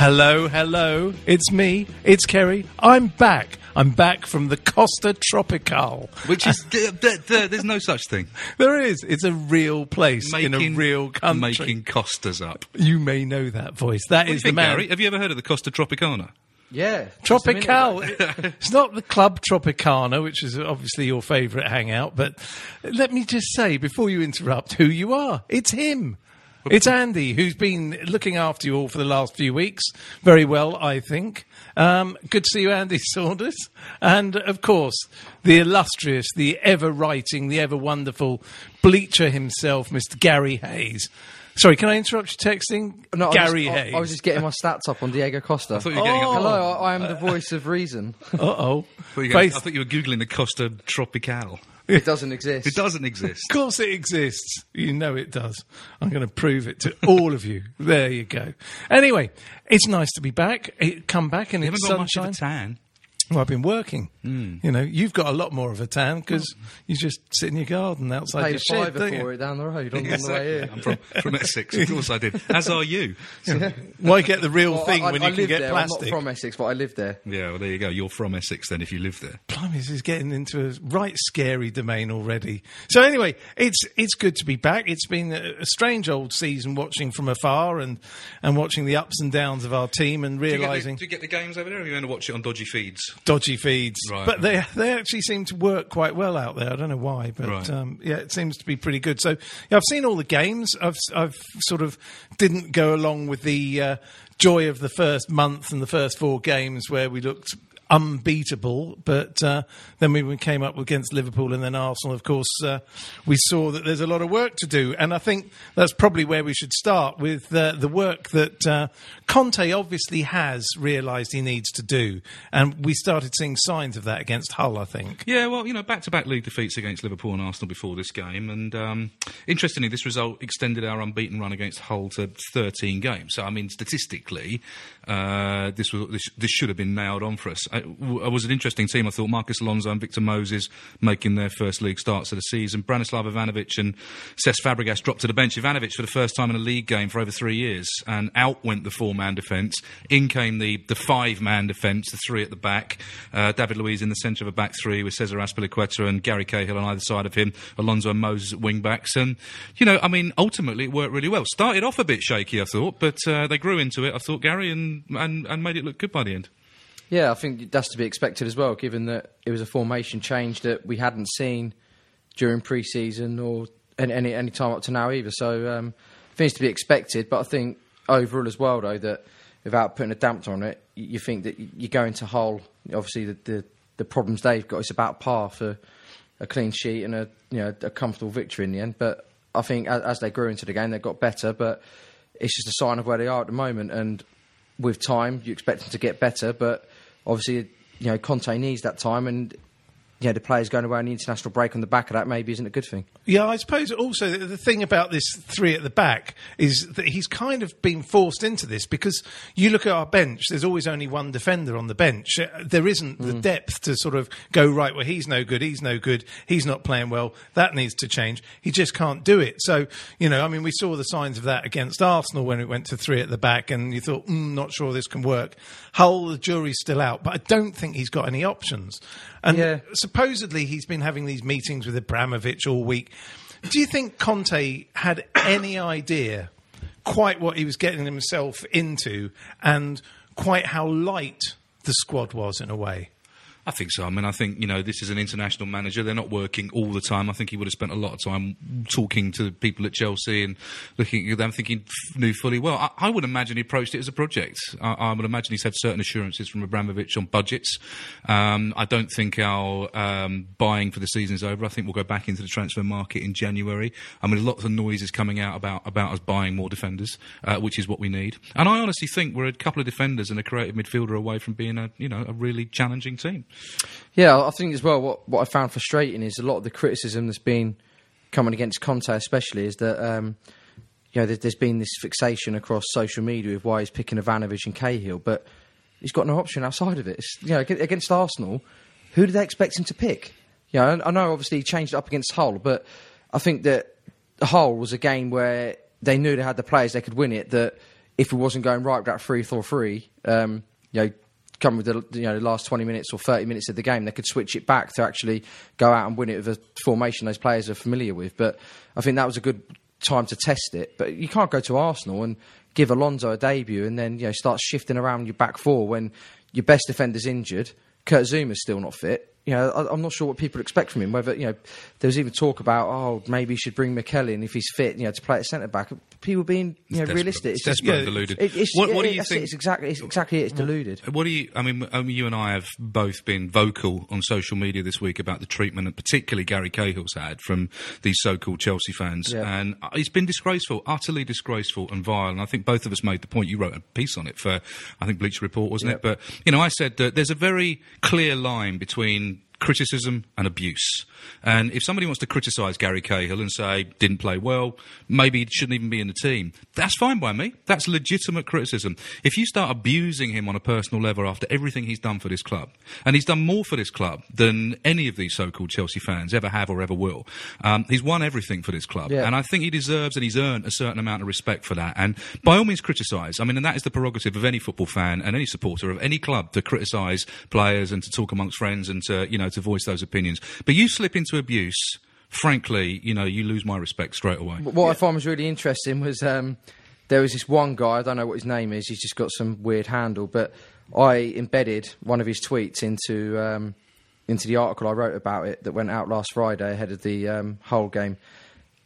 Hello, hello. It's me. It's Ceri. I'm back. I'm back from the Costa Tropical. Which is d- d- d- there's no such thing. There is. It's a real place in a real country. making Costas up. You may know that voice. That What do you is think, the man. Garry? Have you ever heard of the Costa Tropicana? Yeah. just Tropical. it's not the Club Tropicana, which is obviously your favourite hangout, but let me just say before you interrupt who you are. It's him. It's Andy, who's been looking after you all for the last few weeks. Very well, I think. Um, good to see you, Andy Saunders. And, of course, the illustrious, the ever writing, the ever wonderful bleacher himself, Mr. Garry Hayes. Sorry, can I interrupt your texting? No, I Garry was, I- Hayes. I, was just getting my stats up on Diego Costa. I thought you were getting. Oh. I Hello, I, I am the voice of reason. Uh oh. thought you were, getting- I thought you were googling the Costa Tropical. It doesn't exist. It doesn't exist. Of course it exists. You know it does. I'm going to prove it to all of you. There you go. Anyway, it's nice to be back. It, come back and You it's haven't got much sunshine. of a tan. Well, I've been working. Hmm. You know, you've got a lot more of a tan because you just sit in your garden outside Paid your a shed, fiver don't you? for it down the road on, on the way here. I'm from, from Essex. Of course I did. As are you. Why get the real Well, thing I, when I, you I can get there. plastic? I'm not from Essex, but I live there. Yeah, well, there you go. You're from Essex then if you live there. Blimey, this is getting into a right scary domain already. So anyway, it's it's good to be back. It's been a, a strange old season watching from afar and and watching the ups and downs of our team and Do you, get the, realizing do you get the games over there or are you going to watch it on dodgy feeds? dodgy feeds. Right. But they they actually seem to work quite well out there. I don't know why, but Right. um, yeah, it seems to be pretty good. So yeah, I've seen all the games. I've I've sort of didn't go along with the uh, joy of the first month and the first four games where we looked unbeatable, but uh, then we came up against Liverpool and then Arsenal. Of course, uh, we saw that there's a lot of work to do, and I think that's probably where we should start with uh, the work that uh, Conte obviously has realised he needs to do, and we started seeing signs of that against Hull. I think. Yeah, well, you know, back-to-back league defeats against Liverpool and Arsenal before this game, and um, interestingly, this result extended our unbeaten run against Hull to 13 games. So, I mean, statistically, uh, this was this, this should have been nailed on for us. It, it was an interesting team. I thought Marcos Alonso and Victor Moses making their first league starts of the season. Branislav Ivanovic and Cesc Fabregas dropped to the bench. Ivanovic for the first time in a league game for over three years, and out went the four-man defence. In came the the five-man defence, the three at the back. Uh, David Luiz in the centre of a back three with Cesar Azpilicueta and Gary Cahill on either side of him. Alonso and Moses at wing backs, and you know, I mean, ultimately it worked really well. Started off a bit shaky, I thought, but uh, they grew into it. I thought Gary and, and and made it look good by the end. Yeah, I think that's to be expected as well, given that it was a formation change that we hadn't seen during pre-season or any any, time up to now either. So um, it's to be expected. But I think overall as well, though, that without putting a damper on it, you, think that you go into Hull. Obviously, the, the the problems they've got is about par for a clean sheet and a you know a comfortable victory in the end. But I think as, as they grew into the game, they got better. But it's just a sign of where they are at the moment. And with time, you expect them to get better. But obviously, you know, Conte needs that time, and you know, the players going away on the international break on the back of that maybe isn't a good thing. Yeah, I suppose also the, the thing about this three at the back is that he's kind of been forced into this because you look at our bench, there's always only one defender on the bench. Uh, There isn't the depth to sort of go, right, well, he's no good, he's no good, he's not playing well, that needs to change. He just can't do it. So, you know, I mean, we saw the signs of that against Arsenal when it went to three at the back and you thought, mm, not sure this can work. Hull, the jury's still out, but I don't think he's got any options. And Yeah. supposedly he's been having these meetings with Abramovich all week. Do you think Conte had any idea quite what he was getting himself into and quite how light the squad was in a way? I think so. I mean, I think you know this is an international manager. They're not working all the time. I think he would have spent a lot of time talking to people at Chelsea and looking at them. Thinking knew fully well. I, I would imagine he approached it as a project. I, I would imagine he's had certain assurances from Abramovich on budgets. Um, I don't think our um, buying for the season is over. I think we'll go back into the transfer market in January. I mean, lots of noise is coming out about about us buying more defenders, uh, which is what we need. And I honestly think we're a couple of defenders and a creative midfielder away from being a you know a really challenging team. Yeah, I think as well. What what I found frustrating is a lot of the criticism that's been coming against Conte, especially, is that um, you know there, there's been this fixation across social media of why he's picking Ivanovic and Cahill, but he's got no option outside of it. It's, you know, against Arsenal, who do they expect him to pick? You know, I I know obviously he changed it up against Hull, but I think that Hull was a game where they knew they had the players they could win it. That if it wasn't going right with that three four three, um, you know, come with the you know the last twenty minutes or thirty minutes of the game, they could switch it back to actually go out and win it with a formation those players are familiar with. But I think that was a good time to test it. But you can't go to Arsenal and give Alonso a debut and then you know start shifting around your back four when your best defender's injured. Kurt Zouma's still not fit. You know, I, I'm not sure what people expect from him. Whether you know, there was even talk about, oh, maybe he should bring McKellen in if he's fit, you know, to play at centre back. People being, you know, Desperate. realistic. It's desperate and yeah, deluded. It, it's, what, what yeah, do you it, think? It's exactly, it's exactly it. It's deluded. What do you? I mean, I mean, you and I have both been vocal on social media this week about the treatment, and particularly Gary Cahill's had from these so-called Chelsea fans, Yeah. and it's been disgraceful, utterly disgraceful and vile. And I think both of us made the point. You wrote a piece on it for, I think Bleacher Report, wasn't it? But you know, I said that there's a very clear line between criticism and abuse. And if somebody wants to criticise Gary Cahill and say didn't play well, maybe he shouldn't even be in the team, that's fine by me. That's legitimate criticism. If you start abusing him on a personal level after everything he's done for this club, and he's done more for this club than any of these so-called Chelsea fans ever have or ever will, um, he's won everything for this club, Yeah. and I think he deserves and he's earned a certain amount of respect for that. And by all means, criticise. I mean, and that is the prerogative of any football fan and any supporter of any club to criticise players and to talk amongst friends and to you know to voice those opinions. But you slip into abuse. Frankly, you know, you lose my respect straight away. But what I found was really interesting was um, there was this one guy. I don't know what his name is. He's just got some weird handle, but I embedded one of his tweets into um, into the article I wrote about it that went out last Friday ahead of the um, Hull game.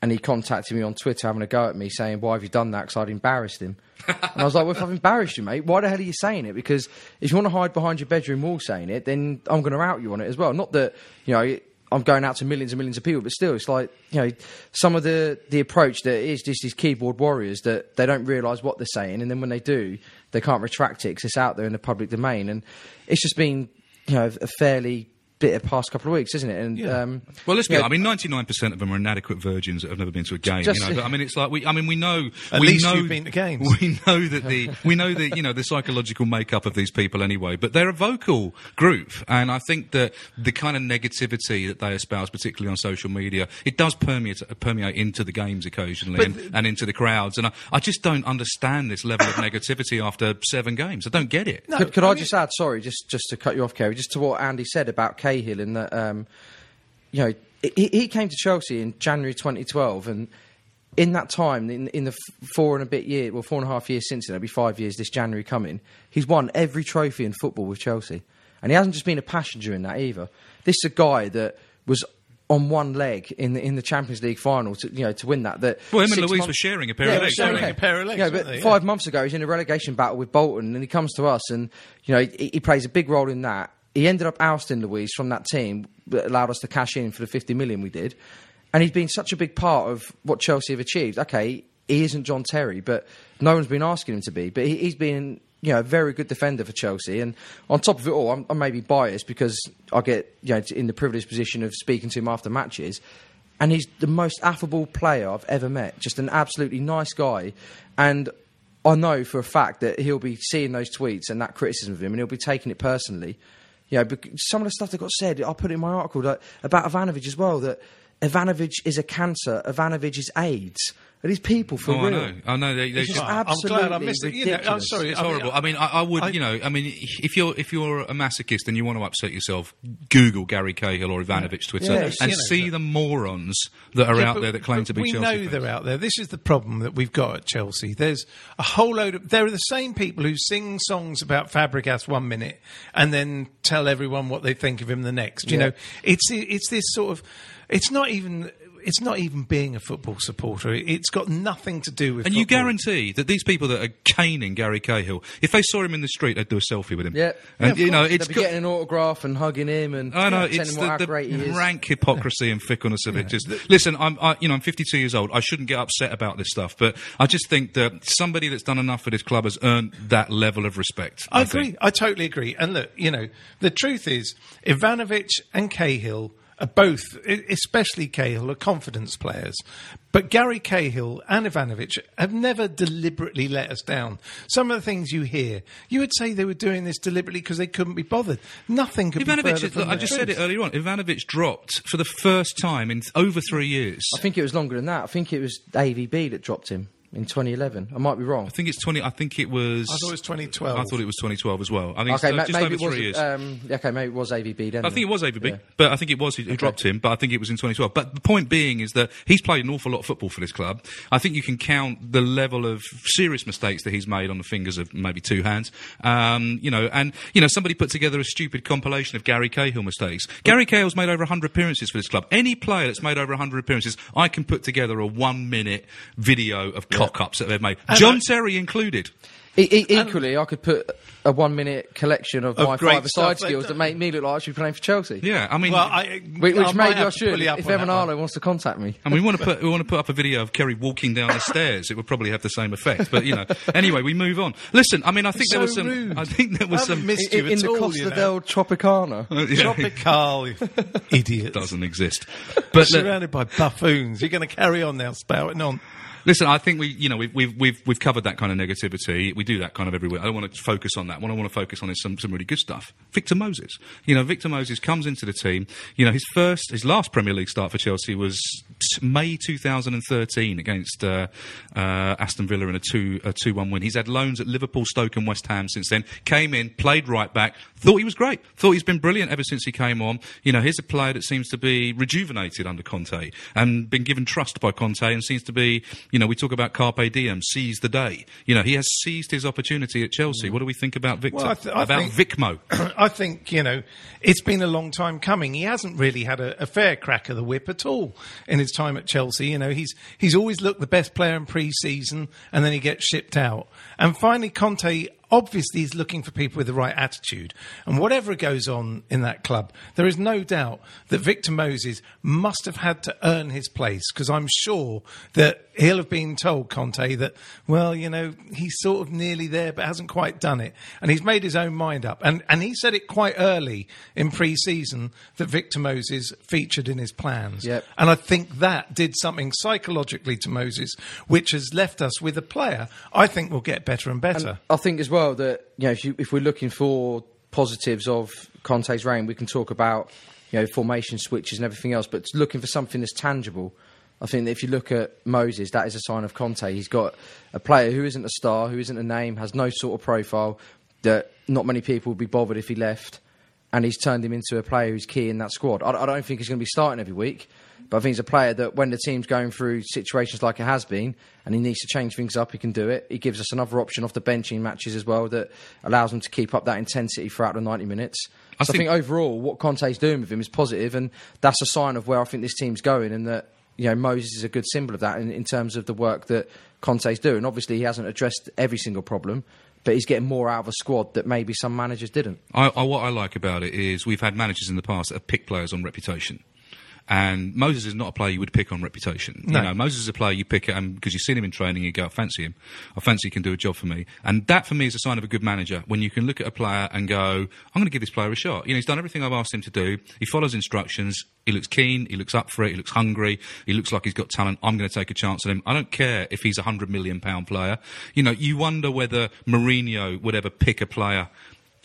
And he contacted me on Twitter having a go at me saying, Why have you done that? Because I'd embarrassed him. and I was like, Well, if I've embarrassed you, mate, why the hell are you saying it? Because if you want to hide behind your bedroom wall saying it, then I'm going to out you on it as well. Not that, you know, I'm going out to millions and millions of people, but still, it's like, you know, some of the, the approach that is just these keyboard warriors that they don't realise what they're saying. And then when they do, they can't retract it because it's out there in the public domain. And it's just been, you know, a fairly bitter past couple of weeks, isn't it? And Yeah. um, Well, let's be. yeah, I mean, ninety-nine percent of them are inadequate virgins that have never been to a game. Just- you know, but I mean, it's like we. I mean, we know. At we least know, you've been to games. We know that the we know the you know the psychological makeup of these people anyway. But they're a vocal group, and I think that the kind of negativity that they espouse, particularly on social media, it does permeate permeate into the games occasionally and, and into the crowds. And I, I just don't understand this level of negativity after seven games. I don't get it. could, could I, just add, sorry, just just to cut you off, Ceri, just to what Andy said about Cahill and that, um, you know, he, he came to Chelsea in January 2012, and in that time, in, in the four and a bit year, well, four and a half years since then, it'll be five years this January coming, he's won every trophy in football with Chelsea. And he hasn't just been a passenger in that either. This is a guy that was on one leg in the in the Champions League final to you know to win that. That Well, him and Luiz months- were sharing a pair Yeah, of legs, sharing weren't? A pair of legs, Yeah, but they? Yeah. five months ago he's in a relegation battle with Bolton, and he comes to us, and you know he, he plays a big role in that. He ended up ousting Luiz from that team that allowed us to cash in for the 50 million we did. And he's been such a big part of what Chelsea have achieved. Okay, he isn't John Terry, but no one's been asking him to be. But he, he's been, you know, a very good defender for Chelsea. And on top of it all, I'm, I'm maybe biased because I get, you know, in the privileged position of speaking to him after matches. And he's the most affable player I've ever met. Just an absolutely nice guy. And I know for a fact that he'll be seeing those tweets and that criticism of him, and he'll be taking it personally. You know, some of the stuff that got said, I put in my article that, about Ivanovic as well. That Ivanovic is a cancer, Ivanovic is AIDS. Are these people for Oh, I know. I know. They, they It's just just, I'm absolutely glad I missed it. You know, I'm sorry. It's I mean, horrible. I mean, I, I would, I- you know, I mean, if you're if you're a masochist and you want to upset yourself, Google Gary Cahill or Ivanovic Twitter Yes. and You know, see the morons that are Yeah, out but- there that claim to be we Chelsea know fans. they're out there. This is the problem that we've got at Chelsea. There's a whole load of. There are the same people who sing songs about Fabregas one minute and then tell everyone what they think of him the next. You Yeah. know, it's it's this sort of. It's not even. It's not even being a football supporter. It's got nothing to do with. And you guarantee that these people that are caning Gary Cahill, if they saw him in the street, they'd do a selfie with him. Yeah. and Yeah, you know, They'll it's be got- getting an autograph and hugging him and I know it's him what the, great the rank hypocrisy and fickleness of it. Just listen, I'm I, you know I'm 52 years old. I shouldn't get upset about this stuff, but I just think that somebody that's done enough for this club has earned that level of respect. I, think. agree. I totally agree. And look, you know, the truth is, Ivanovic and Cahill are both, especially Cahill, are confidence players. But Gary Cahill and Ivanovic have never deliberately let us down. Some of the things you hear, you would say they were doing this deliberately because they couldn't be bothered. Nothing could be Ivanovic, further is, from look, I the just said it earlier on. Ivanovic dropped for the first time in over three years. I think it was longer than that. I think it was AVB that dropped him in 2011. I might be wrong. I think it's 20. I think it was. I thought it was 2012. I thought it was 2012 as well. I think Okay, it's, uh, ma- just maybe over it three was. years. Um, okay, maybe it was AVB then. I think it was AVB, Yeah. but I think it was who, who dropped him. But I think it was in 2012. But the point being is that he's played an awful lot of football for this club. I think you can count the level of serious mistakes that he's made on the fingers of maybe two hands. Um, you know, and you know, somebody put together a stupid compilation of Gary Cahill mistakes. Gary Cahill's made over 100 appearances for this club. Any player that's made over 100 appearances, I can put together a one-minute video of cock-ups that they've made. John Terry included. E- e- equally, I could put a one-minute collection of, Of my five side skills that make me look like I should be playing for Chelsea. Yeah, I mean, Well, I, Which, which I maybe I should. you up If on that Evan one. Arlo wants to contact me. And we want to put we want to put up a video of Ceri walking down the stairs. It would probably have the same effect. But you know, anyway, we move on. Listen, I mean, I think So there was some. rude. I think there was I some. missed In, you in at the all, Costa you know. del Tropicana. Yeah, Tropical, you idiots. doesn't exist. But look, Surrounded by buffoons. You're going to carry on now, spouting on. Listen, I think we, you know, we've, we've, we've, we've covered that kind of negativity. We do that kind of everywhere. I don't want to focus on that. What I want to focus on is some, some really good stuff. Victor Moses. You know, Victor Moses comes into the team. You know, his first, his last Premier League start for Chelsea was May 2013 against uh, uh, Aston Villa in a 2 a 2 1 win. He's had loans at Liverpool, Stoke, and West Ham since then. Came in, played right back, thought he was great. Thought he's been brilliant ever since he came on. You know, here's a player that seems to be rejuvenated under Conte and been given trust by Conte and seems to be, you know, we talk about Carpe Diem, seize the day. You know, he has seized his opportunity at Chelsea. What do we think about Victor? Well, I th- I about think- Vicmo? I think you know it's been a long time coming. He hasn't really had a, a fair crack of the whip at all in his time at Chelsea. You know, he's he's always looked the best player in pre-season, and then he gets shipped out. And finally, Conte obviously is looking for people with the right attitude. And whatever goes on in that club, there is no doubt that Victor Moses must have had to earn his place because I'm sure that he'll have been told Conte that, well, you know, he's sort of nearly there but hasn't quite done it. And he's made his own mind up. And, and he said it quite early in pre season that Victor Moses featured in his plans. Yep. And I think that did something psychologically to Moses, which has left us with a player I think will get better and better. I think as well that you know if, you, if we're looking for positives of Conte's reign, we can talk about you know formation switches and everything else. But looking for something that's tangible, I think that if you look at Moses, that is a sign of Conte. He's got a player who isn't a star, who isn't a name, has no sort of profile. That not many people would be bothered if he left, and he's turned him into a player who's key in that squad. I, I don't think he's going to be starting every week. But I think he's a player that when the team's going through situations like it has been and he needs to change things up, he can do it. He gives us another option off the bench in matches as well that allows him to keep up that intensity throughout the 90 minutes. I so I think- think overall, what Conte's doing with him is positive, and that's a sign of where I think this team's going and that you know Moses is a good symbol of that in, in terms of the work that Conte's doing. Obviously, he hasn't addressed every single problem, but he's getting more out of a squad that maybe some managers didn't. I, I, what I like about it is we've had managers in the past that have picked players on reputation. And Moses is not a player you would pick on reputation. No. You know, Moses is a player you pick because you've seen him in training, you go, I fancy him. I fancy he can do a job for me. And that for me is a sign of a good manager when you can look at a player and go, I'm going to give this player a shot. You know, he's done everything I've asked him to do. He follows instructions. He looks keen. He looks up for it. He looks hungry. He looks like he's got talent. I'm going to take a chance on him. I don't care if he's a hundred million pound player. You know, you wonder whether Mourinho would ever pick a player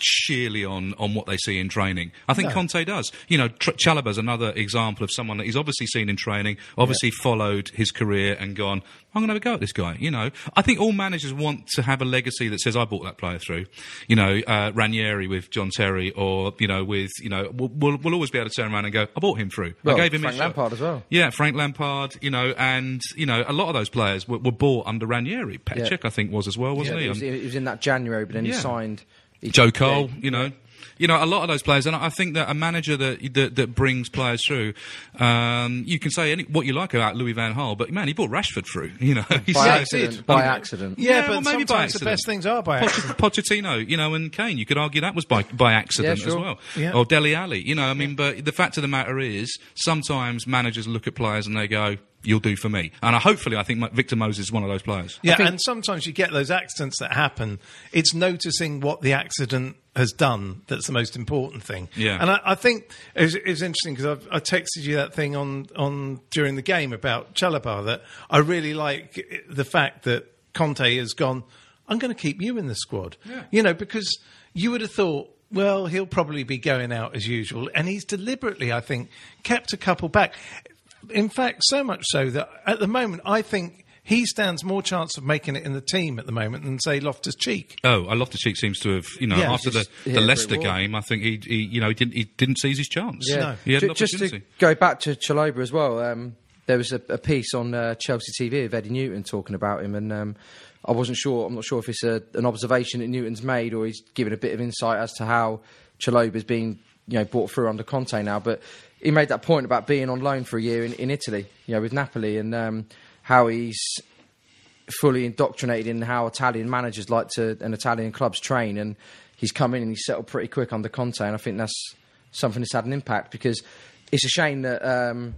sheerly on, on what they see in training. I think Conte does. You know, Tr- Chalobah's another example of someone that he's obviously seen in training, obviously followed his career and gone, I'm going to have a go at this guy. You know, I think all managers want to have a legacy that says, I brought that player through. You know, uh, Ranieri with John Terry or, you know, with, you know, we'll, we'll, we'll always be able to turn around and go, I brought him through. Well, I gave him Frank his shot." Lampard as well. Yeah, Frank Lampard, you know, and, you know, a lot of those players were, were bought under Ranieri. Petr Cech, I think, was as well, wasn't It he? was, Um, it was in that January, but then he signed he- Joe Cole, yeah. you know. You know, a lot of those players, and I think that a manager that that, that brings players through, um, you can say any, what you like about Louis Van Gaal, but man, he brought Rashford through. You know, He's by so- accident. By Um, accident. Yeah, Yeah, but well, maybe by sometimes the best things are by accident. Poch- Pochettino, you know, and Kane, you could argue that was by by accident Yeah, as well. Yeah. Or Dele Alli, you know, I mean, but the fact of the matter is, sometimes managers look at players and they go, "You'll do for me," and I, hopefully, I think Victor Moses is one of those players. Yeah, and sometimes you get those accidents that happen. It's noticing what the accident has done that's the most important thing. Yeah. and I, I think it was, it was interesting because I texted you that thing on on during the game about Chalobah that I really like the fact that Conte has gone. I'm going to keep you in the squad. You know, because you would have thought. Well, he'll probably be going out as usual, and he's deliberately, I think, kept a couple back. In fact, so much so that at the moment, I think he stands more chance of making it in the team at the moment than say Loftus Cheek. Oh, Loftus Cheek seems to have, you know, Yeah, after the, the Leicester game, I think he, he, you know, he didn't, he didn't seize his chance. Yeah. No. He had Ju- just to go back to Chalobah as well. Um, there was a, a piece on uh, Chelsea TV of Eddie Newton talking about him, and um, I wasn't sure. I'm not sure if it's a, an observation that Newton's made or he's given a bit of insight as to how Chalobah's been, you know, brought through under Conte now. But he made that point about being on loan for a year in, in Italy, you know, with Napoli, and um, how he's fully indoctrinated in how Italian managers like to and Italian clubs train, and he's come in and he's settled pretty quick under Conte, and I think that's something that's had an impact because it's a shame that um,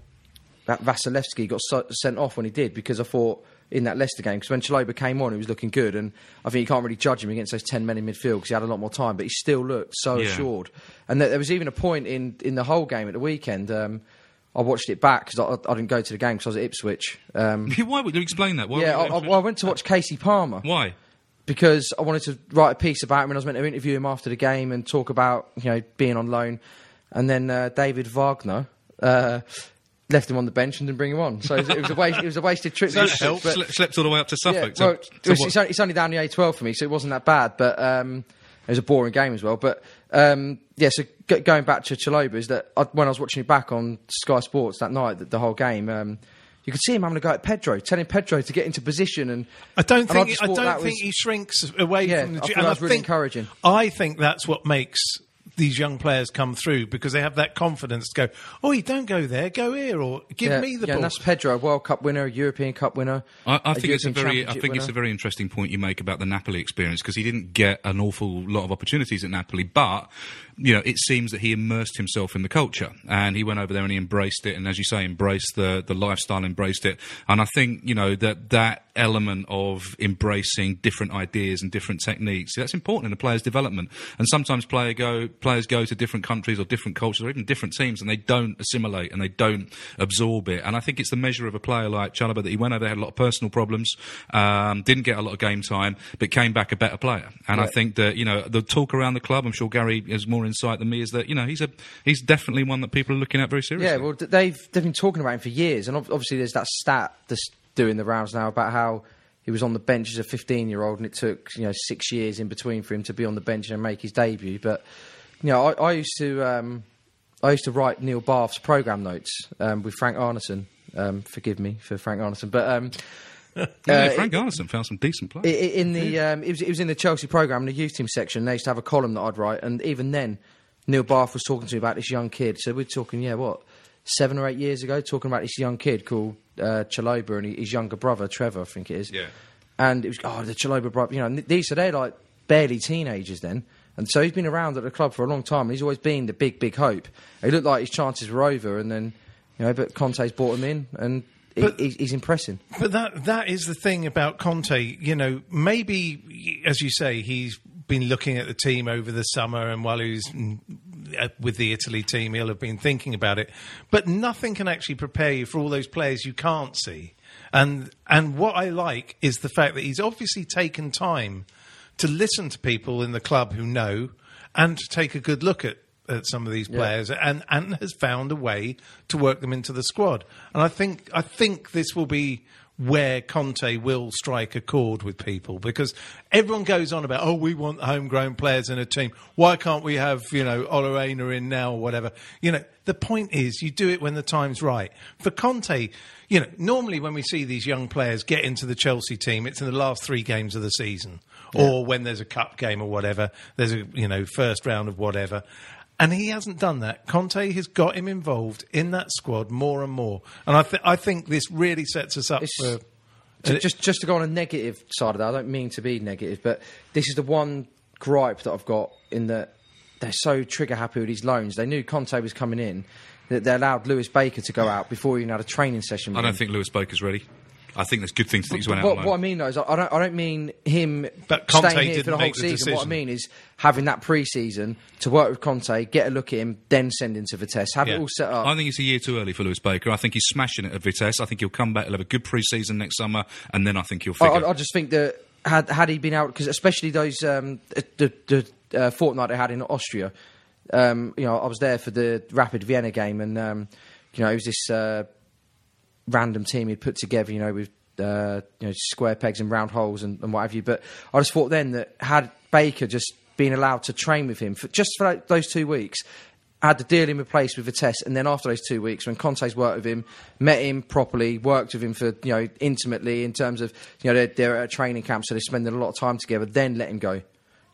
that Wasilewski got so- sent off when he did because I thought in that Leicester game because when Chalobah came on he was looking good and I think you can't really judge him against those 10 men in midfield because he had a lot more time but he still looked so Yeah. assured and there, there was even a point in, in the Hull game at the weekend um, I watched it back because I, I didn't go to the game because I was at Ipswich um, Why would you explain that? Why yeah, I, I, I went to watch Kasey Palmer Why? because I wanted to write a piece about him and I was meant to interview him after the game and talk about you know being on loan. And then uh, David Wagner uh, left him on the bench and didn't bring him on. So it was, it was a waste. It was a wasted trip. But- slept all the way up to yeah, Suffolk. well, to, to it's, only, it's only down the A12 for me, so it wasn't that bad. But um, it was a boring game as well. But um, yeah, so g- going back to Chalobah is that I, when I was watching it back on Sky Sports that night, the, the Hull game. Um, you could see him having a go at Pedro, telling Pedro to get into position, and I don't think just I, don't think was- he shrinks away Yeah, from the I and was really think- encouraging. I think that's what makes these young players come through because they have that confidence to go, oh, you don't go there, go here, or give yeah, me the yeah, and ball. that's Pedro, a World Cup winner, a European Cup winner. I, I a think it's a very, I Championship think it's a very interesting point you make about the Napoli experience because he didn't get an awful lot of opportunities at Napoli, but you know, it seems that he immersed himself in the culture and he went over there and he embraced it, and as you say, embraced the the lifestyle, embraced it, and I think you know that that element of embracing different ideas and different techniques that's important in a player's development. And sometimes player go players go to different countries or different cultures or even different teams, and they don't assimilate and they don't absorb it. And I think it's the measure of a player like Chalobah that he went over there had a lot of personal problems, um, didn't get a lot of game time, but came back a better player. And I think that you know the talk around the club, I'm sure Garry is more insight than me, is that you know he's a he's definitely one that people are looking at very seriously. Yeah, well, they've they've been talking about him for years, and obviously there's that stat that's doing the rounds now about how he was on the bench as a 15 year old, and it took you know six years in between for him to be on the bench and make his debut. But you know, I, I used to um, I used to write Neil Bath's program notes um, with Frank Arnesen. Um, forgive me for Frank Arnesen, but um, Yeah, uh, Frank Arnesen found some decent players. In the um, it, was, it was in the Chelsea program, in the youth team section. They used to have a column that I'd write, and even then, Neil Bath was talking to me about this young kid. So we're talking, yeah, what seven or eight years ago, talking about this young kid called uh, Chalobah and his younger brother Trevor, I think it is. Yeah. And it was oh the Chalobah brother, you know, these so they're like barely teenagers then. And so he's been around at the club for a long time, and he's always been the big, big hope. He looked like his chances were over, and then, you know, but Conte's brought him in, and But- he's, he's impressing. But that that is the thing about Conte. You know, maybe as you say, he's been looking at the team over the summer, and while he was mm, uh, with the Italy team, he'll have been thinking about it. But nothing can actually prepare you for all those players you can't see. And and what I like is the fact that he's obviously taken time to listen to people in the club who know, and to take a good look at at some of these players and, and has found a way to work them into the squad. And I think I think this will be where Conte will strike a chord with people because everyone goes on about oh we want homegrown players in a team. Why can't we have you know Ola Aina in now or whatever? You know the point is you do it when the time's right. For Conte you know normally when we see these young players get into the Chelsea team it's in the last 3 games of the season or when there's a cup game or whatever there's a you know first round of whatever and he hasn't done that. Conte has got him involved in that squad more and more, and I, th- I think this really sets us up It's- for. To, just just to go on a negative side of that, I don't mean to be negative, but this is the one gripe that I've got in that they're so trigger happy with these loans. They knew Conte was coming in, that they allowed Lewis Baker to go out before he even had a training session. I don't him. think Lewis Baker's ready. I think there's good things that he's went out what, what I mean though is I don't I don't mean him But Conte staying here for the whole make the season. What I mean is having that pre-season to work with Conte, get a look at him, then send him to Vitesse, have Yeah. it all set up. I think it's a year too early for Lewis Baker. I think he's smashing it at Vitesse. I think he'll come back. He'll have a good pre-season next summer, and then I think he'll I, figure. I, I just think that had had he been out, because especially those um, the the uh, fortnight they had in Austria, um, you know, I was there for the Rapid Vienna game, and um, you know, it was this uh, random team he'd put together, you know, with uh, you know square pegs and round holes and, and what have you. But I just thought then that had Baker just been allowed to train with him for just for like those two weeks. Had the deal in place with Vitesse, and then after those two weeks, when Conte's worked with him, met him properly, worked with him for you know intimately in terms of you know they're, they're at a training camp, so they're spending a lot of time together. Then let him go, you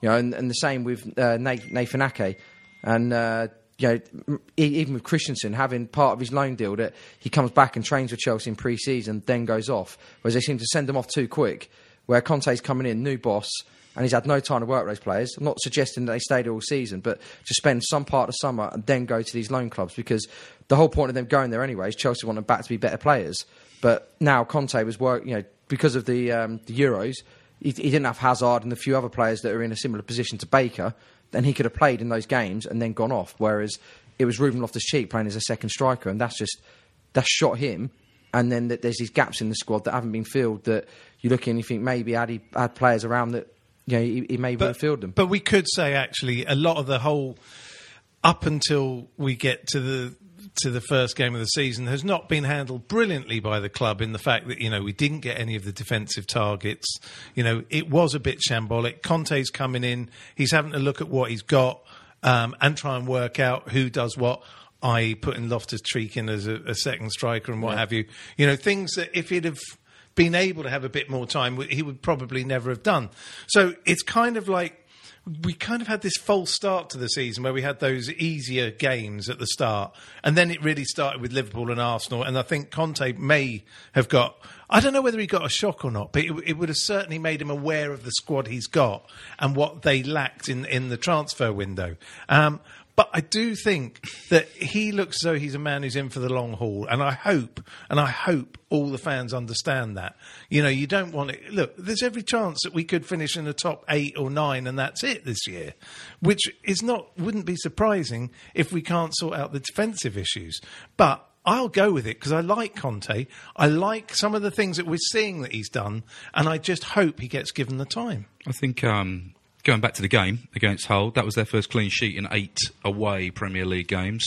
know, and, and the same with uh, Nathan, Ake, and uh, you know even with Christensen having part of his loan deal that he comes back and trains with Chelsea in pre-season, then goes off, whereas they seem to send him off too quick. Where Conte's coming in, new boss, and he's had no time to work with those players. I'm not suggesting that they stayed all season, but to spend some part of summer and then go to these loan clubs because the whole point of them going there anyway is Chelsea want them back to be better players. But now Conte was work, you know, because of the um, the Euros, he, he didn't have Hazard and a few other players that are in a similar position to Baker. Then he could have played in those games and then gone off. Whereas it was Ruben Loftus-Cheek playing as a second striker, and that's just that's shot him. And then th- there's these gaps in the squad that haven't been filled. That you look in and you think maybe had he had players around that, you know, he, he maybe would have filled them. But we could say actually a lot of the whole up until we get to the to the first game of the season has not been handled brilliantly by the club in the fact that you know we didn't get any of the defensive targets. You know it was a bit shambolic. Conte's coming in, he's having to look at what he's got um, and try and work out who does what. I putting Loftus Cheek in as a, a second striker and what have you. You know things that if he'd have been able to have a bit more time, he would probably never have done. So it's kind of like we kind of had this false start to the season where we had those easier games at the start, and then it really started with Liverpool and Arsenal. And I think Conte may have got. I don't know whether he got a shock or not, but it, it would have certainly made him aware of the squad he's got and what they lacked in in the transfer window. Um, but I do think that he looks as though he's a man who's in for the long haul, and I hope, and I hope all the fans understand that. You know, you don't want it. Look, there's every chance that we could finish in the top eight or nine, and that's it this year, which is not wouldn't be surprising if we can't sort out the defensive issues. But I'll go with it because I like Conte. I like some of the things that we're seeing that he's done, and I just hope he gets given the time. I think um, going back to the game against Hull, that was their first clean sheet in eight away Premier League games.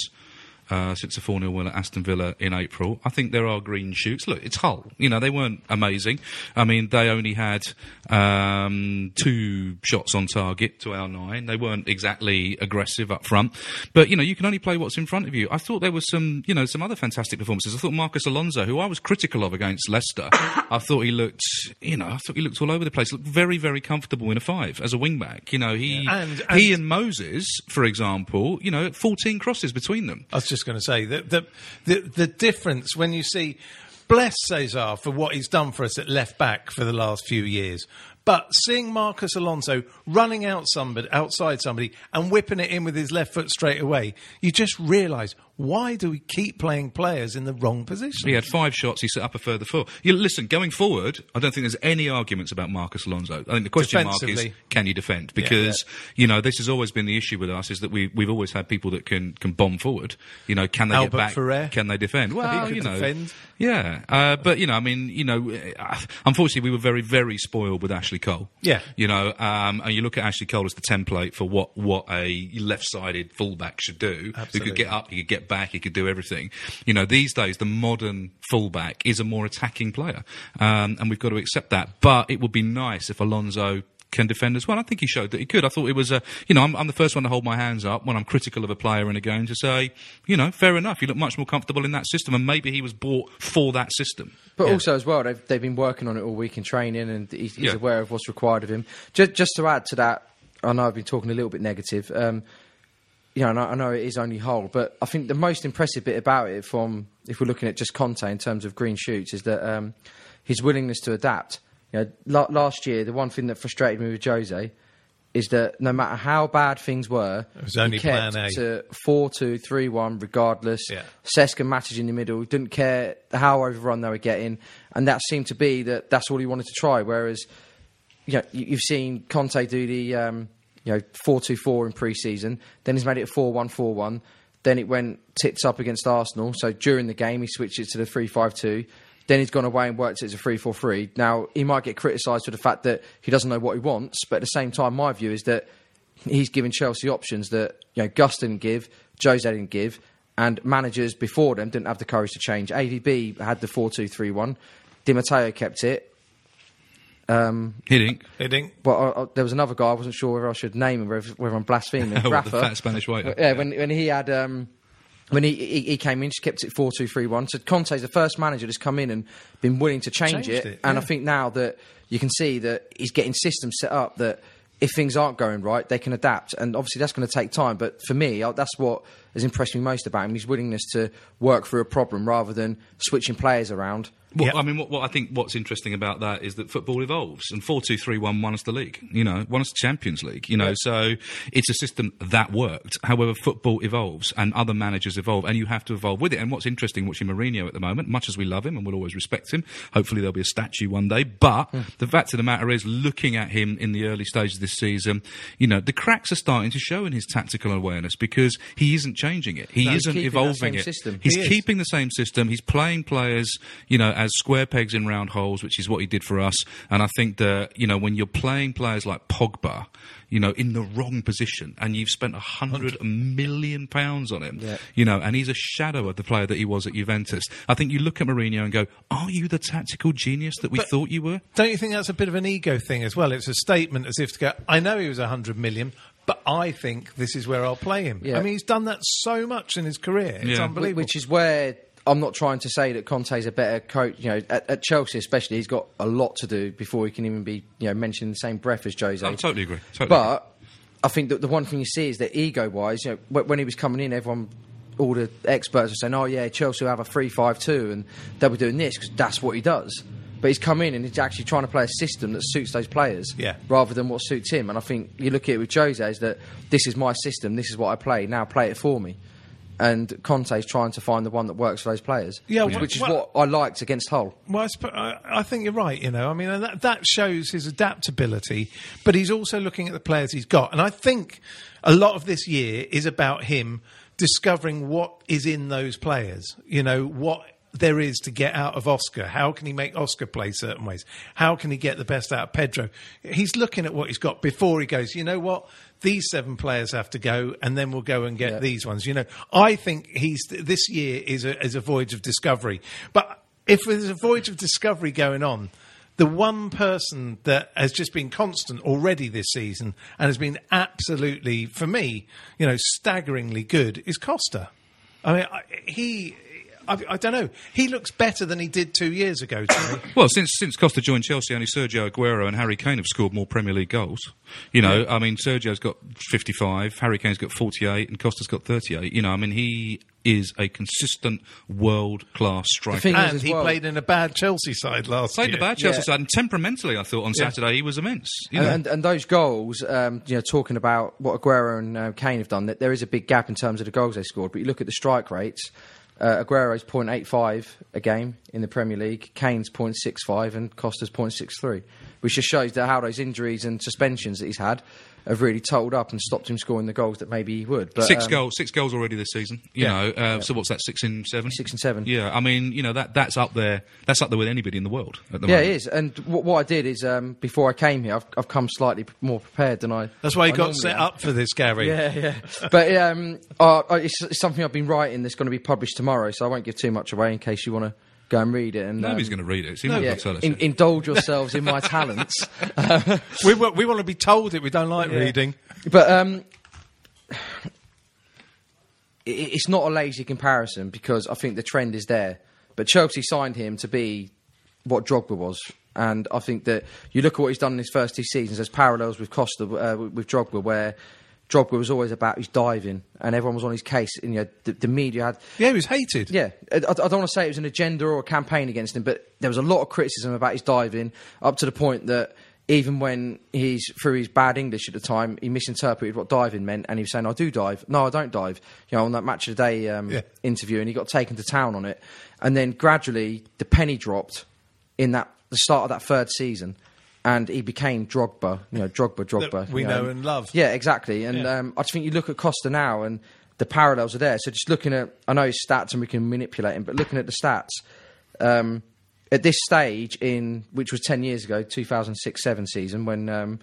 Uh, since a 4 0 win at Aston Villa in April. I think there are green shoots. Look, it's Hull. You know, they weren't amazing. I mean, they only had um, two shots on target to our nine. They weren't exactly aggressive up front. But, you know, you can only play what's in front of you. I thought there was some, you know, some other fantastic performances. I thought Marcos Alonso, who I was critical of against Leicester, I thought he looked, you know, I thought he looked all over the place. Looked very, very comfortable in a five as a wing back. You know, he, And- he and- and Moses, for example, you know, 14 crosses between them. I was just going to say that the, the the difference when you see bless Cesar for what he's done for us at left back for the last few years. But seeing Marcos Alonso running out somebody, outside somebody and whipping it in with his left foot straight away, you just realise why do we keep playing players in the wrong position? He had five shots. He set up a further four. You listen, going forward, I don't think there's any arguments about Marcos Alonso. I think the question mark is can you defend? Because you know this has always been the issue with us is that we we've always had people that can can bomb forward. You know, can they Albert get back? Ferrer. Can they defend? Well, you know, defend. yeah. Uh, but you know, I mean, you know, uh, unfortunately, we were very very spoiled with Ashley Cole. Yeah. You know, um, and you look at Ashley Cole as the template for what what a left-sided fullback should do. Who could get up, he could get back, he could do everything. You know, these days the modern fullback is a more attacking player, um, and we've got to accept that. But it would be nice if Alonso can defend as well. I think he showed that he could. I thought it was a, you know, I'm, I'm the first one to hold my hands up when I'm critical of a player in a game to say, you know, fair enough. You look much more comfortable in that system, and maybe he was bought for that system. But Yeah. also as well, they've, they've been working on it all week in training, and he's, he's Yeah. aware of what's required of him. Just, just to add to that, I know I've been talking a little bit negative. Um, you know, and I, I know it is only Hull, but I think the most impressive bit about it, from if we're looking at just Conte in terms of green shoots, is that um, his willingness to adapt. You know, la- last year, the one thing that frustrated me with Jose is that no matter how bad things were, it was only he kept plan A. to four two three one regardless. Yeah. And Matic in the middle didn't care how overrun they were getting, and that seemed to be that that's all he wanted to try. Whereas, you know, you- you've seen Conte do the um, you know four two four in pre-season, then he's made it four one four one. Then it went tits up against Arsenal. So during the game, he switched it to the three five two. Then he's gone away and worked it as a 3 4 3. Now, he might get criticised for the fact that he doesn't know what he wants, but at the same time, my view is that he's giving Chelsea options that you know Guus didn't give, Jose didn't give, and managers before them didn't have the courage to change. AVB had the four-two-three-one. Di Matteo kept it, Hitting. Hitting. but uh, uh, there was another guy I wasn't sure whether I should name him, whether, whether I'm blaspheming. Oh, the Rafa. fat Spanish waiter. Yeah, when when he had um, when he, he he came in, just kept it four two three one. So Conte's the first manager that's come in and been willing to change it. it, And I think now that you can see that he's getting systems set up that if things aren't going right, they can adapt. And obviously that's going to take time. But for me, that's what has impressed me most about him: his willingness to work through a problem rather than switching players around. Well, Yep. I mean, what, what I think what's interesting about that is that football evolves, and four two three one won us the league. You know, won us the Champions League. You know, so it's a system that worked. However, football evolves, and other managers evolve, and you have to evolve with it. And what's interesting watching Mourinho at the moment, much as we love him and we'll always respect him, hopefully there'll be a statue one day. But hmm. the fact of the matter is, looking at him in the early stages of this season, you know, the cracks are starting to show in his tactical awareness because he isn't changing it. He No, isn't evolving it. system. He's He keeping the same system. He's playing players, you know, as square pegs in round holes, which is what he did for us. And I think that, you know, when you're playing players like Pogba, you know, in the wrong position, and you've spent a hundred million pounds on him, you know, and he's a shadow of the player that he was at Juventus. I think you look at Mourinho and go, "Are you the tactical genius that we But- thought you were?" Don't you think that's a bit of an ego thing as well? It's a statement as if to go, I know he was a 100 million, but I think this is where I'll play him. Yeah. I mean, he's done that so much in his career. It's Yeah. unbelievable. Which is where I'm not trying to say that Conte's a better coach. You know, at, at Chelsea especially, he's got a lot to do before he can even be you know mentioned in the same breath as Jose. I totally agree. Totally agree. But I think that the one thing you see is that ego-wise, you know, when he was coming in, everyone, all the experts were saying, "Oh yeah, Chelsea will have a three-five-two, and they'll be doing this because that's what he does." But he's come in and he's actually trying to play a system that suits those players, Yeah. rather than what suits him. And I think you look at it with Jose is that this is my system, this is what I play. Now play it for me. And Conte's trying to find the one that works for those players, Yeah, which, well- which is well- what I liked against Hull. Well, I, I, think you're right. You know, I mean, and that, that shows his adaptability, but he's also looking at the players he's got. And I think a lot of this year is about him discovering what is in those players. You know, what there is to get out of Oscar. How can he make Oscar play certain ways? How can he get the best out of Pedro? He's looking at what he's got before he goes, you know what? These seven players have to go, and then we'll go and get Yeah. these ones. You know, I think he's this year is a, is a voyage of discovery. But if there's a voyage of discovery going on, the one person that has just been constant already this season and has been absolutely, for me, you know, staggeringly good is Costa. I mean, I, he. I, I don't know. He looks better than he did two years ago to me. Well, since since Costa joined Chelsea, only Sergio Aguero and Harry Kane have scored more Premier League goals. You know, I mean, Sergio's got 55, Harry Kane's got 48, and Costa's got 38. You know, I mean, he is a consistent world class striker. thing is And he well- played in a bad Chelsea side last Played year. the bad Chelsea Yeah. side, and temperamentally, I thought on Saturday he was immense. You And, know. and, and those goals, um, you know, talking about what Aguero and uh, Kane have done, that there is a big gap in terms of the goals they scored. But you look at the strike rates. Uh, Aguero's 0.85 a game in the Premier League, Kane's 0.65, and Costa's 0.63, which just shows that how those injuries and suspensions that he's had have really totaled up and stopped him scoring the goals that maybe he would. But, six um, goals, six goals already this season. You Yeah. know, uh, so what's that? Six and seven. Six and seven. Yeah, I mean, you know that that's up there. That's up there with anybody in the world at the Yeah, moment. it is. And what, what I did is, um, before I came here, I've, I've come slightly more prepared than I. That's why he I got set am. up for this, Garry. Yeah, yeah. but um, uh, uh, it's, it's something I've been writing that's going to be published tomorrow, so I won't give too much away in case you want to go and read it. And Nobody's um, going to read it. So might yeah, tell us. in, it. indulge yourselves in my talents. We, we want to be told that we don't like reading. But um, i- it's not a lazy comparison because I think the trend is there. But Chelsea signed him to be what Drogba was. And I think that you look at what he's done in his first two seasons, there's parallels with Costa, uh, with Drogba, where Drogba was always about his diving and everyone was on his case. And, you know, the, the media had Yeah, he was hated. yeah, I, I don't want to say it was an agenda or a campaign against him, but there was a lot of criticism about his diving, up to the point that even when he's through his bad English at the time, he misinterpreted what diving meant, and he was saying, "I do dive." No, I don't dive. You know, on that match of the day um, Yeah. interview, and he got taken to town on it, and then gradually the penny dropped in that the start of that third season. And he became Drogba, you know, Drogba, Drogba. We you know and love. Yeah, exactly. And Yeah. um, I just think you look at Costa now, and the parallels are there. So just looking at, I know his stats, and we can manipulate him, but looking at the stats, um, at this stage in which was ten years ago, two thousand six seven season, when um,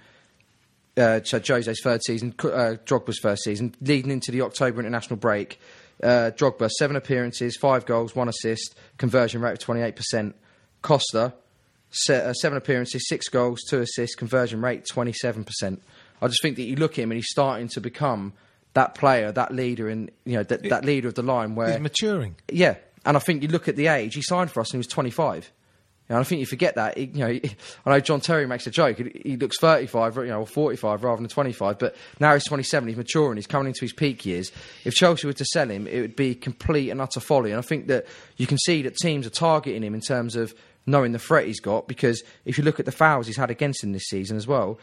uh, so Jose's third season, uh, Drogba's first season, leading into the October international break. Uh, Drogba seven appearances, five goals, one assist, conversion rate of twenty eight percent. Costa se- Uh, seven appearances, six goals, two assists, conversion rate twenty seven percent. I just think that you look at him and he's starting to become that player, that leader, in you know that, that leader of the line. Where He's maturing. yeah, and I think you look at the age he signed for us and he was 25. And I think you forget that. You know, I know John Terry makes a joke. He, he looks 35, you know, or 45 rather than 25. But now he's 27. He's maturing. He's coming into his peak years. If Chelsea were to sell him, it would be complete and utter folly. And I think that you can see that teams are targeting him in terms of knowing the threat he's got. Because if you look at the fouls he's had against him this season as well,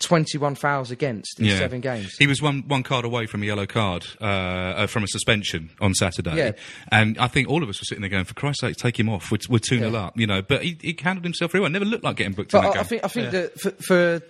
21 fouls against in seven games. He was one one card away from a yellow card, uh, uh, from a suspension on Saturday. Yeah. And I think all of us were sitting there going, for Christ's sake, take him off. We're, we're 2 0 Yeah. up, you know. But he, he handled himself very well. Never looked like getting booked in But that I, I think I think that for, for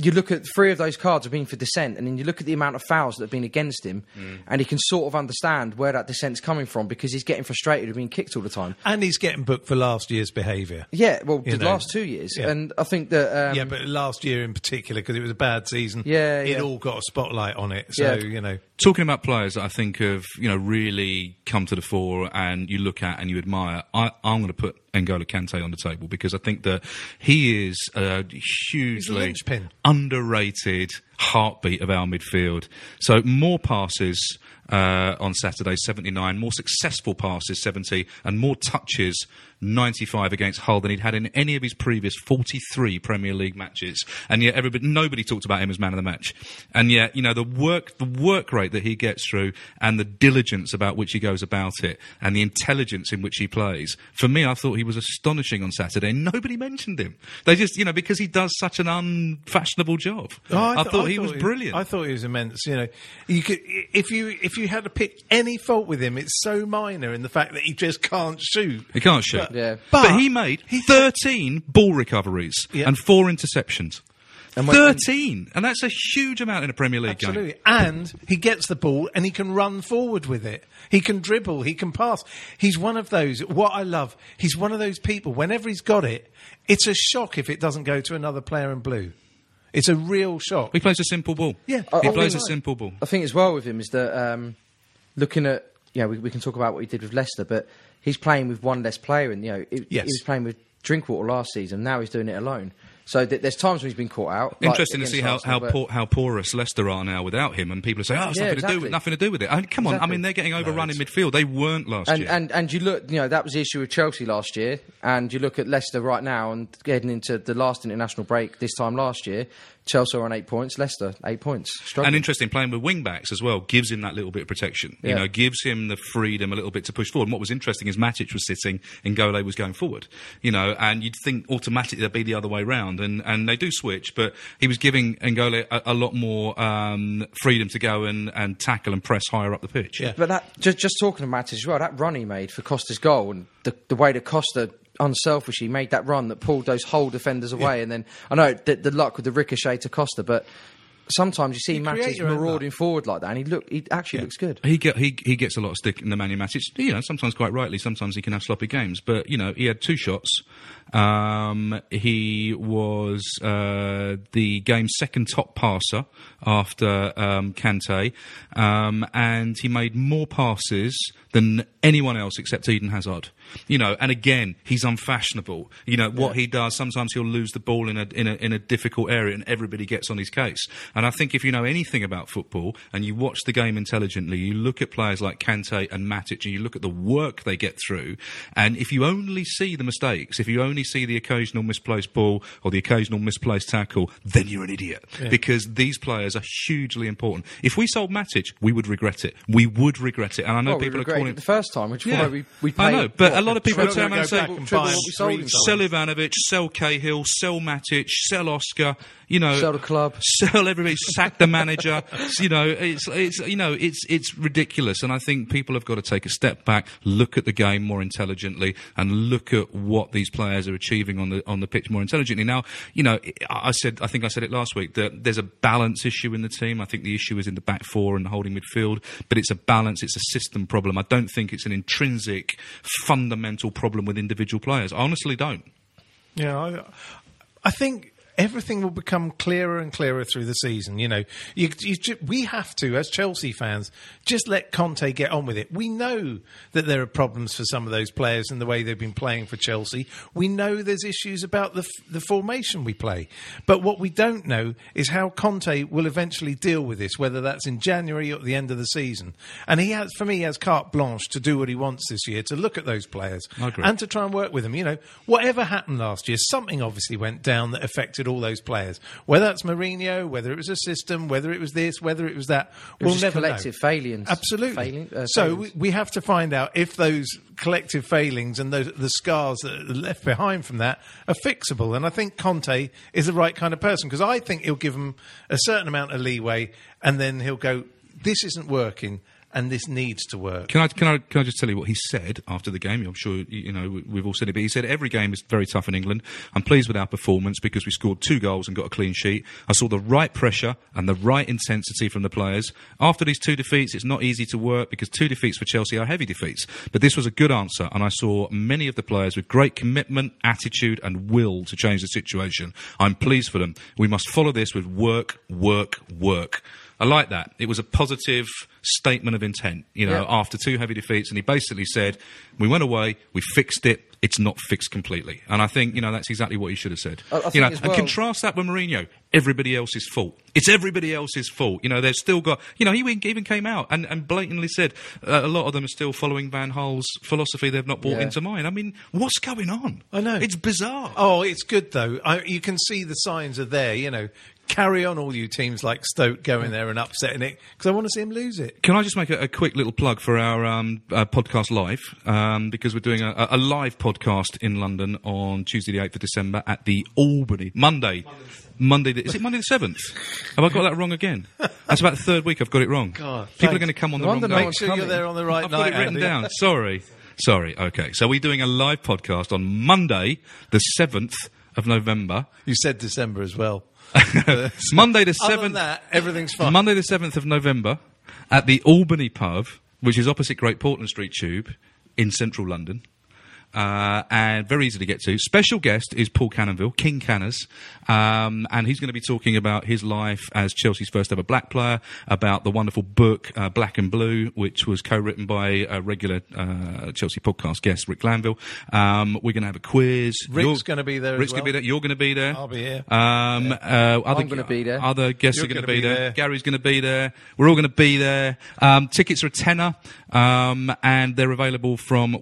you look at three of those cards have been for dissent, and then you look at the amount of fouls that have been against him, Mm. and he can sort of understand where that dissent's coming from because he's getting frustrated with being kicked all the time. And he's getting booked for last year's behaviour. Yeah, well, the know. last two years, Yeah. and I think that um, yeah, but last year in particular, because it was a bad season, Yeah, it yeah. all got a spotlight on it. So, Yeah. you know. Talking about players that I think have you know really come to the fore and you look at and you admire, I, I'm going to put N'Golo Kante on the table because I think that he is uh, a hugely linchpin. underrated heartbeat of our midfield. So more passes uh, on Saturday, 79, more successful passes, 70, and more touches, 95 against Hull than he'd had in any of his previous 43 Premier League matches. And yet, everybody, nobody talked about him as man of the match. And yet, you know, the work, the work rate that he gets through, and the diligence about which he goes about it, and the intelligence in which he plays. For me, I thought he was astonishing on Saturday. Nobody mentioned him. They just, you know, because he does such an unfashionable job. Oh, I, th- thought he was brilliant. I thought he was immense. You know, you could if you if you had to pick any fault with him, it's so minor in the fact that he just can't shoot. He can't shoot. But- Yeah. But, But he made 13 ball recoveries Yeah. and four interceptions. And when- 13! And that's a huge amount in a Premier League game. Absolutely. And he gets the ball and he can run forward with it. He can dribble, he can pass. He's one of those, what I love, he's one of those people, whenever he's got it, it's a shock if it doesn't go to another player in blue. It's a real shock. He plays a simple ball. Yeah. He I- I plays a simple ball. I think as well with him is that um, looking at you know we, we can talk about what he did with Leicester, but he's playing with one less player, and you know he, Yes. he was playing with Drinkwater last season. Now he's doing it alone. So th- there's times when he's been caught out. like Interesting to see how Arsenal, how, poor, how porous Leicester are now without him, and people say, "Oh, it's Yeah, nothing to do with nothing to do with it." I mean, come on, I mean they're getting overrun in midfield. They weren't last And, year. and and you look, you know, that was the issue with Chelsea last year, and you look at Leicester right now, and getting into the last international break this time last year, Chelsea are on eight points, Leicester eight points, struggling. And interesting, playing with wing backs as well gives him that little bit of protection. You know, gives him the freedom a little bit to push forward. And what was interesting is Matic was sitting and Gole was going forward. You know, and you'd think automatically they'd be the other way round. And, and they do switch, but he was giving N'Golo a, a lot more um, freedom to go and, and tackle and press higher up the pitch. Yeah. But that just just talking to Matic as well, that run he made for Costa's goal and the the way that Costa unselfishly made that run that pulled those Hull defenders away, and then I know the, the luck with the ricochet to Costa, but sometimes you see You Matic marauding forward like that, and he look he actually looks good. He get he he gets a lot of stick in the Man U Matic. You know, sometimes quite rightly. Sometimes he can have sloppy games, but you know he had two shots. Um, he was uh, the game's second top passer after um, Kante, um, and he made more passes than anyone else except Eden Hazard. You know, and again, he's unfashionable. You know what he does. Sometimes he'll lose the ball in a in a in a difficult area, and everybody gets on his case. And I think if you know anything about football and you watch the game intelligently, you look at players like Kante and Matic, and you look at the work they get through. And if you only see the mistakes, if you only see the occasional misplaced ball or the occasional misplaced tackle, then you're an idiot because these players are hugely important. If we sold Matic, we would regret it. We would regret it. And I know Well, people are calling it the first time, which Yeah. why we we I know, but what, a lot of people triple- turn around and say, Go back and triple buy what we sold him for. Sell Ivanovic, sell Cahill, sell Matic, sell Oscar. You know, Sell the club. sell everybody, sack the manager. you know, it's it's you know it's it's ridiculous, and I think people have got to take a step back, look at the game more intelligently, and look at what these players are achieving on the on the pitch more intelligently. Now, you know, I I said I think I said it last week that there's a balance issue in the team. I think the issue is in the back four and the holding midfield, but it's a balance. It's a system problem. I don't think it's an intrinsic, fundamental problem with individual players. I honestly don't. Yeah, I, I think everything will become clearer and clearer through the season. You know, you, you, we have to, as Chelsea fans, just let Conte get on with it. We know that there are problems for some of those players and the way they've been playing for Chelsea. We know there's issues about the, the formation we play. But what we don't know is how Conte will eventually deal with this, whether that's in January or at the end of the season. And he has, for me, he has carte blanche to do what he wants this year, to look at those players and to try and work with them. You know, whatever happened last year, something obviously went down that affected all those players. Whether that's Mourinho, whether it was a system, whether it was this, whether it was that, It we'll was just never collective know. failings. Absolutely. Failing- uh, so we, failings. we have to find out if those collective failings and those, the scars that are left behind from that are fixable. And I think Conte is the right kind of person because I think he'll give them a certain amount of leeway, and then he'll go, "This isn't working." And this needs to work. Can I, can I can I just tell you what he said after the game? I'm sure you know we- we've all said it, but he said every game is very tough in England. I'm pleased with our performance because we scored two goals and got a clean sheet. I saw the right pressure and the right intensity from the players. After these two defeats, it's not easy to work because two defeats for Chelsea are heavy defeats. But this was a good answer, and I saw many of the players with great commitment, attitude, and will to change the situation. I'm pleased for them. We must follow this with work, work, work. I like that. It was a positive statement of intent, you know, Yeah. after two heavy defeats. And he basically said, we went away, we fixed it, it's not fixed completely. And I think, you know, that's exactly what he should have said. I- I you know, as and contrast that with Mourinho. Everybody else's fault. It's everybody else's fault. You know, they've still got, you know, he even came out and, and blatantly said uh, a lot of them are still following Van Gaal's philosophy they've not brought Yeah. into mine. I mean, what's going on? I know. It's bizarre. Oh, it's good though. I, you can see the signs are there. You know, carry on, all you teams like Stoke going there and upsetting it because I want to see him lose it. Can I just make a, a quick little plug for our um, uh, podcast live? Um, because we're doing a, a live podcast in London on Tuesday, the 8th of December at the Albany. Monday. Monday. The, is it Monday the 7th? Have I got that wrong again? That's about the third week I've got it wrong. God, People are going to come on the No wrong. Make sure you're there on the right I've night. got it written Andy. down. Sorry. Sorry. Okay. So we're doing a live podcast on Monday, the 7th of November. You said December as well. Monday the 7th. That, everything's fine. Monday the 7th of November at the Albany pub, which is opposite Great Portland Street Tube in central London. Uh, and very easy to get to. Special guest is Paul Canoville, King Canners, um, and he's going to be talking about his life as Chelsea's first ever black player, about the wonderful book uh, Black and Blue, which was co-written by a regular uh, Chelsea podcast guest Rick Glanvill. Um, we're going to have a quiz. Rick's gonna be there as Rick's going to be there. You're going to be there. I'll be here. Um, uh, other, gonna be there. Other guests You're are going to be, be there. there. Garry's going to be there. We're all going to be there. Um, tickets are a tenner, um, and they're available from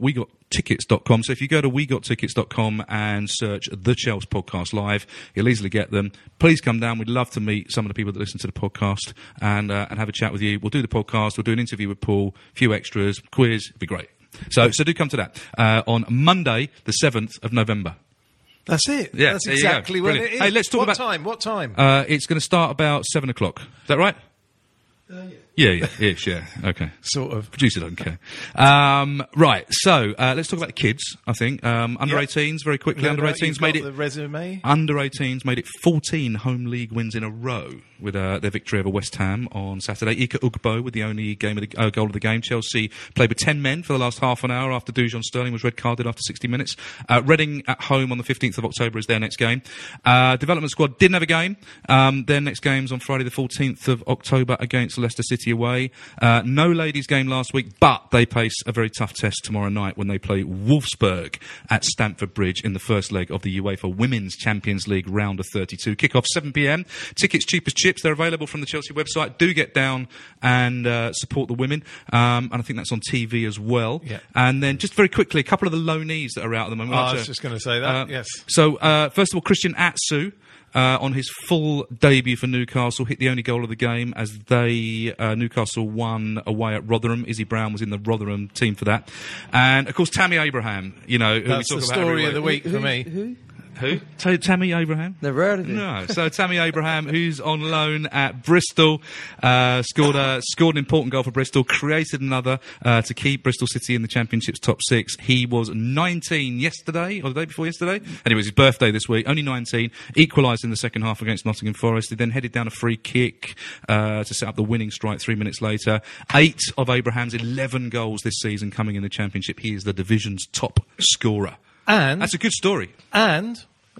WeGotTickets.com. So if you go to WeGotTickets.com and search the Chelsea Podcast Live, you'll easily get them. Please come down. We'd love to meet some of the people that listen to the podcast and uh, and have a chat with you. We'll do the podcast. We'll do an interview with Paul. A few extras, quiz. It'd be great. So so do come to that uh, on Monday, the seventh of November. That's it. Yeah, That's there you go. exactly when it is. Hey, let's talk what about- time. What time? Uh, it's going to start about seven o'clock. Is that right? Yeah, yeah, yeah, ish, yeah. Okay. sort of. Producer doesn't care. Um, right, so uh, let's talk about the kids. I think um, under Yep. 18s very quickly. No, under no, 18s you've made got it. the resume. Under 18s made it 14 home league wins in a row with uh, their victory over West Ham on Saturday. Ike Ugbo with the only game of the, uh, goal of the game. Chelsea played with 10 men for the last half an hour after Dujon Sterling was red carded after 60 minutes. Uh, Reading at home on the 15th of October is their next game. Uh, development squad didn't have a game. Um, their next game's on Friday the 14th of October against Leicester City away. Uh, no ladies game last week, but they face a very tough test tomorrow night when they play Wolfsburg at Stamford Bridge in the first leg of the UEFA Women's Champions League round of 32. Kick-off 7pm. Tickets cheap as chips. They're available from the Chelsea website. Do get down and uh, support the women. Um, and I think that's on TV as well. Yeah. And then just very quickly, a couple of the loanees that are out at the moment. Oh, I was just gonna say that, uh, yes. So, uh, first of all, Christian Atsu. Uh, on his full debut for Newcastle, hit the only goal of the game as they uh, Newcastle won away at Rotherham. Izzy Brown was in the Rotherham team for that, and of course Tammy Abraham. You know, who That's we the about every story of the week for me. Who? Who? Ta- Tammy Abraham. Never heard of him. No, so Tammy Abraham, who's on loan at Bristol, uh, scored a scored an important goal for Bristol, created another uh, to keep Bristol City in the Championship's top six. He was 19 yesterday or the day before yesterday, and it was his birthday this week. Only 19, equalised in the second half against Nottingham Forest. He then headed down a free kick uh, to set up the winning strike three minutes later. Eight of Abraham's 11 goals this season coming in the Championship. He is the division's top scorer. And That's a good story. and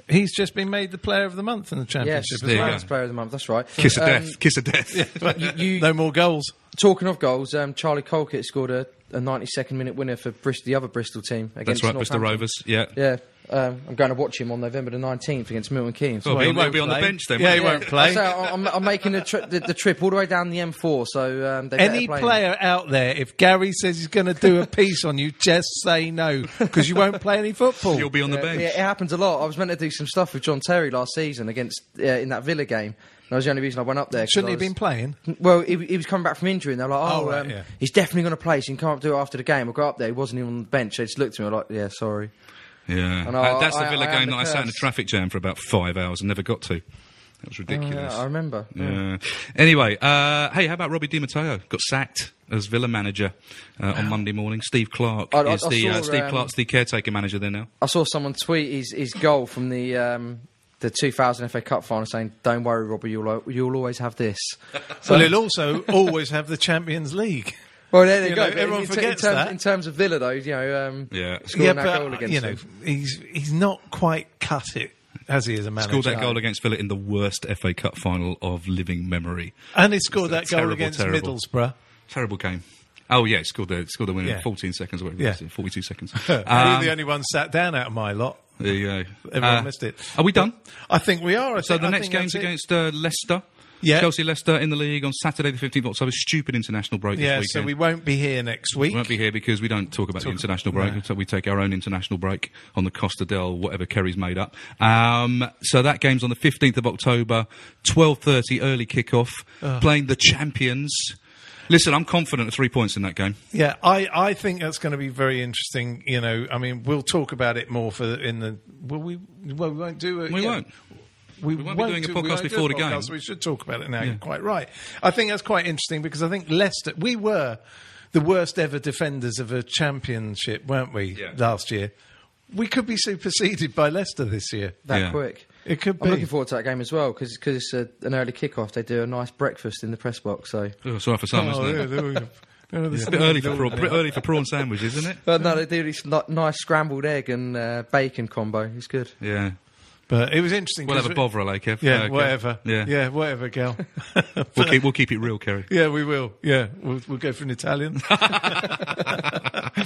he's just been made the player of the month in the Yes, championship there as well. go. Player of the month. That's right. Kiss of Um, death. Kiss of death. you- you- no more goals. Talking of goals, um, Charlie Colkett scored a, a 92nd minute winner for Bristol, the other Bristol team against That's right, Bristol Northampton. Rovers. Yeah. Yeah, um, I'm going to watch him on November the 19th against Milton Keynes. Well, Well, he'll he be, won't he'll be on the bench then. Yeah, he he? won't play. So I'm, I'm making the, tri- the, the trip all the way down the M4. So um, they Any better play him. player out there, if Garry says he's going to do a piece on you, just say no because you won't play any football. You'll be on the Yeah, bench. yeah, it happens a lot. I was meant to do some stuff with John Terry last season against uh, in that Villa game. And that was the only reason I went up there. Shouldn't he have been playing? Well, he, he was coming back from injury, and they're like, "Oh, Oh, right, um, yeah. he's definitely going to play. So you can't do it after the game." I got up there, he wasn't even on the bench. They just looked at me like, "Yeah, sorry." Yeah. And Uh, I- that's the I- Villa I game the that I sat in a traffic jam for about five hours and never got to. That was ridiculous. Yeah, I remember. Yeah. Anyway, uh, hey, how about Robbie Di Matteo? Got sacked as Villa manager uh, on Monday morning. Steve Clarke I- I- is I the uh, saw, Steve um, Clarke's the caretaker manager there now. I saw someone tweet his, his goal from the um, the 2000 FA Cup final, saying, "Don't worry, Robbie, you'll you'll always have this." well, he'll also always have the Champions League. Well, there you, You go. know, everyone in, forgets in terms, that. in terms of Villa, though, you know, um, Yeah. scoring that goal against you know, them. he's he's not quite cut it, as he, is a manager? Scored that goal against Villa in the worst FA Cup final of living memory. and he scored that goal Terrible, against terrible. Middlesbrough. Terrible game. Oh yeah, scored the scored the winner Yeah. in 14 seconds. Whatever Yeah. it was, 42 seconds. You're Um, the only one sat down out of my lot. there you go. Everyone Uh, missed it. Are we done? I think we are. I So think- the next think game's against uh, Leicester. Yeah. Chelsea Leicester in the league on Saturday the 15th of October. Stupid international break Yeah, this so we won't be here next week. We won't be here because we don't talk about the international break. no. So we take our own international break on the Costa del whatever Ceri's made up. Um, so that game's on the 15th of October, 12:30 early kickoff, playing the champions. Listen, I'm confident of three points in that game. Yeah, I, I think that's going to be very interesting. You know, I mean, we'll talk about it more for in the. Well, we well we won't do it. We yeah. won't. We, won't be doing a podcast we won't do before a the game. We should talk about it now. You're quite right. I think that's quite interesting because I think Leicester. We were the worst ever defenders of a championship, weren't we? Yeah. Last year, we could be superseded by Leicester this year. that Yeah. quick. It could be. I'm looking forward to that game as well because it's a, an early kickoff. They do a nice breakfast in the press box. So Oh, sorry for some, Oh, isn't it? yeah, there we go. Remember the It's a bit early for prawn, early for prawn sandwiches, isn't it? But no, they do this nice scrambled egg and uh, bacon combo. It's good. Yeah. But it was interesting. We'll 'cause have a we- bother, eh, Kev? Yeah, Okay. whatever. Yeah. yeah, whatever, Gal. We'll keep we'll keep it real, Ceri. yeah, we will. Yeah, we'll, we'll go for an Italian.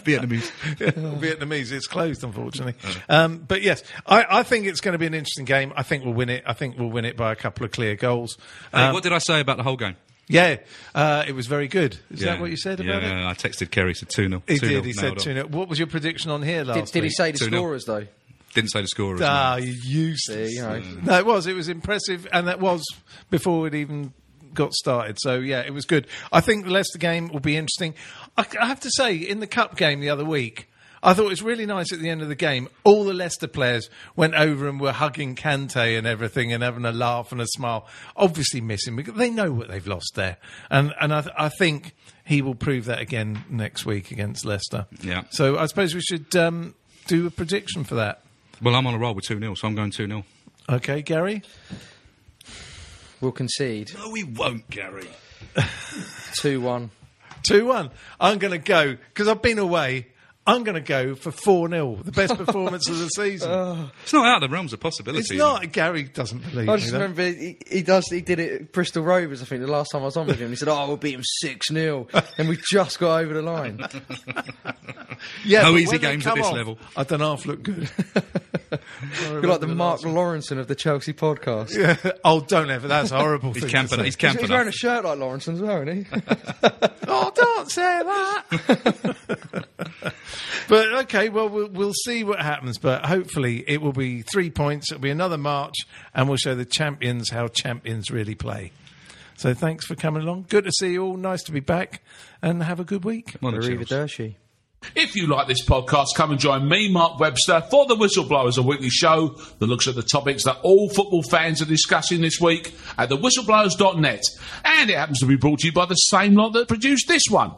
Vietnamese. Vietnamese. It's closed, unfortunately. Um, but yes, I, I think it's going to be an interesting game. I think we'll win it. I think we'll win it by a couple of clear goals. Hey, Um, what did I say about the Hull game? yeah, uh, it was very good. Is yeah. that what you said about yeah, it? I texted Ceri, said 2 0. He did. He said 2 0. What was your prediction on here Did, last did he say the 2-0. scorers though? Didn't say the scorers. Ah, no. you useless. Yeah, you know. No, it was. It was impressive, and that was before it even got started. So yeah, it was good. I think the Leicester game will be interesting. I, I have to say, in the cup game the other week. I thought it was really nice at the end of the game. All the Leicester players went over and were hugging Kante and everything and having a laugh and a smile. Obviously missing because they know what they've lost there, and and I, th- I think he will prove that again next week against Leicester. Yeah. So I suppose we should um, do a prediction for that. Well, I'm on a roll with 2 0, so I'm going 2 0. Okay, Garry. We'll concede No, we won't, Garry. two one. 2 1. I'm going to go, because I've been away, I'm going to go for 4 0, the best performance of the season. Uh, it's not out of the realms of possibility. it's not. Garry doesn't believe it. I just though. remember he, he does. He did it at Bristol Rovers. I think the last time I was on with him, he said, "Oh, we'll beat him six 0 and we just got over the line. Yeah, No easy games at this off, level. I don't half look good. You're like the Mark Lawrenson of the Chelsea podcast. Yeah. Oh, don't ever. That's a horrible. He's thing camping. To He's camping. He's wearing a shirt like Lawrenson as well, isn't he? oh, don't say that. but okay, well, well, we'll see what happens. But hopefully, it will be three points. It'll be another march, and we'll show the champions how champions really play. So thanks for coming along. Good to see you all. Nice to be back, and have a good week. Come on, the Arrivederci. If you like this podcast, come and join me, Mark Webster, for the Whistleblowers, a weekly show that looks at the topics that all football fans are discussing this week at thewhistleblowers.net. And it happens to be brought to you by the same lot that produced this one.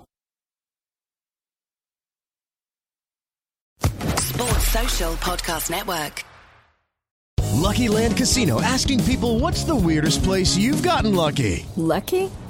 Sports Social Podcast Network. Lucky Land Casino asking people what's the weirdest place you've gotten lucky? Lucky?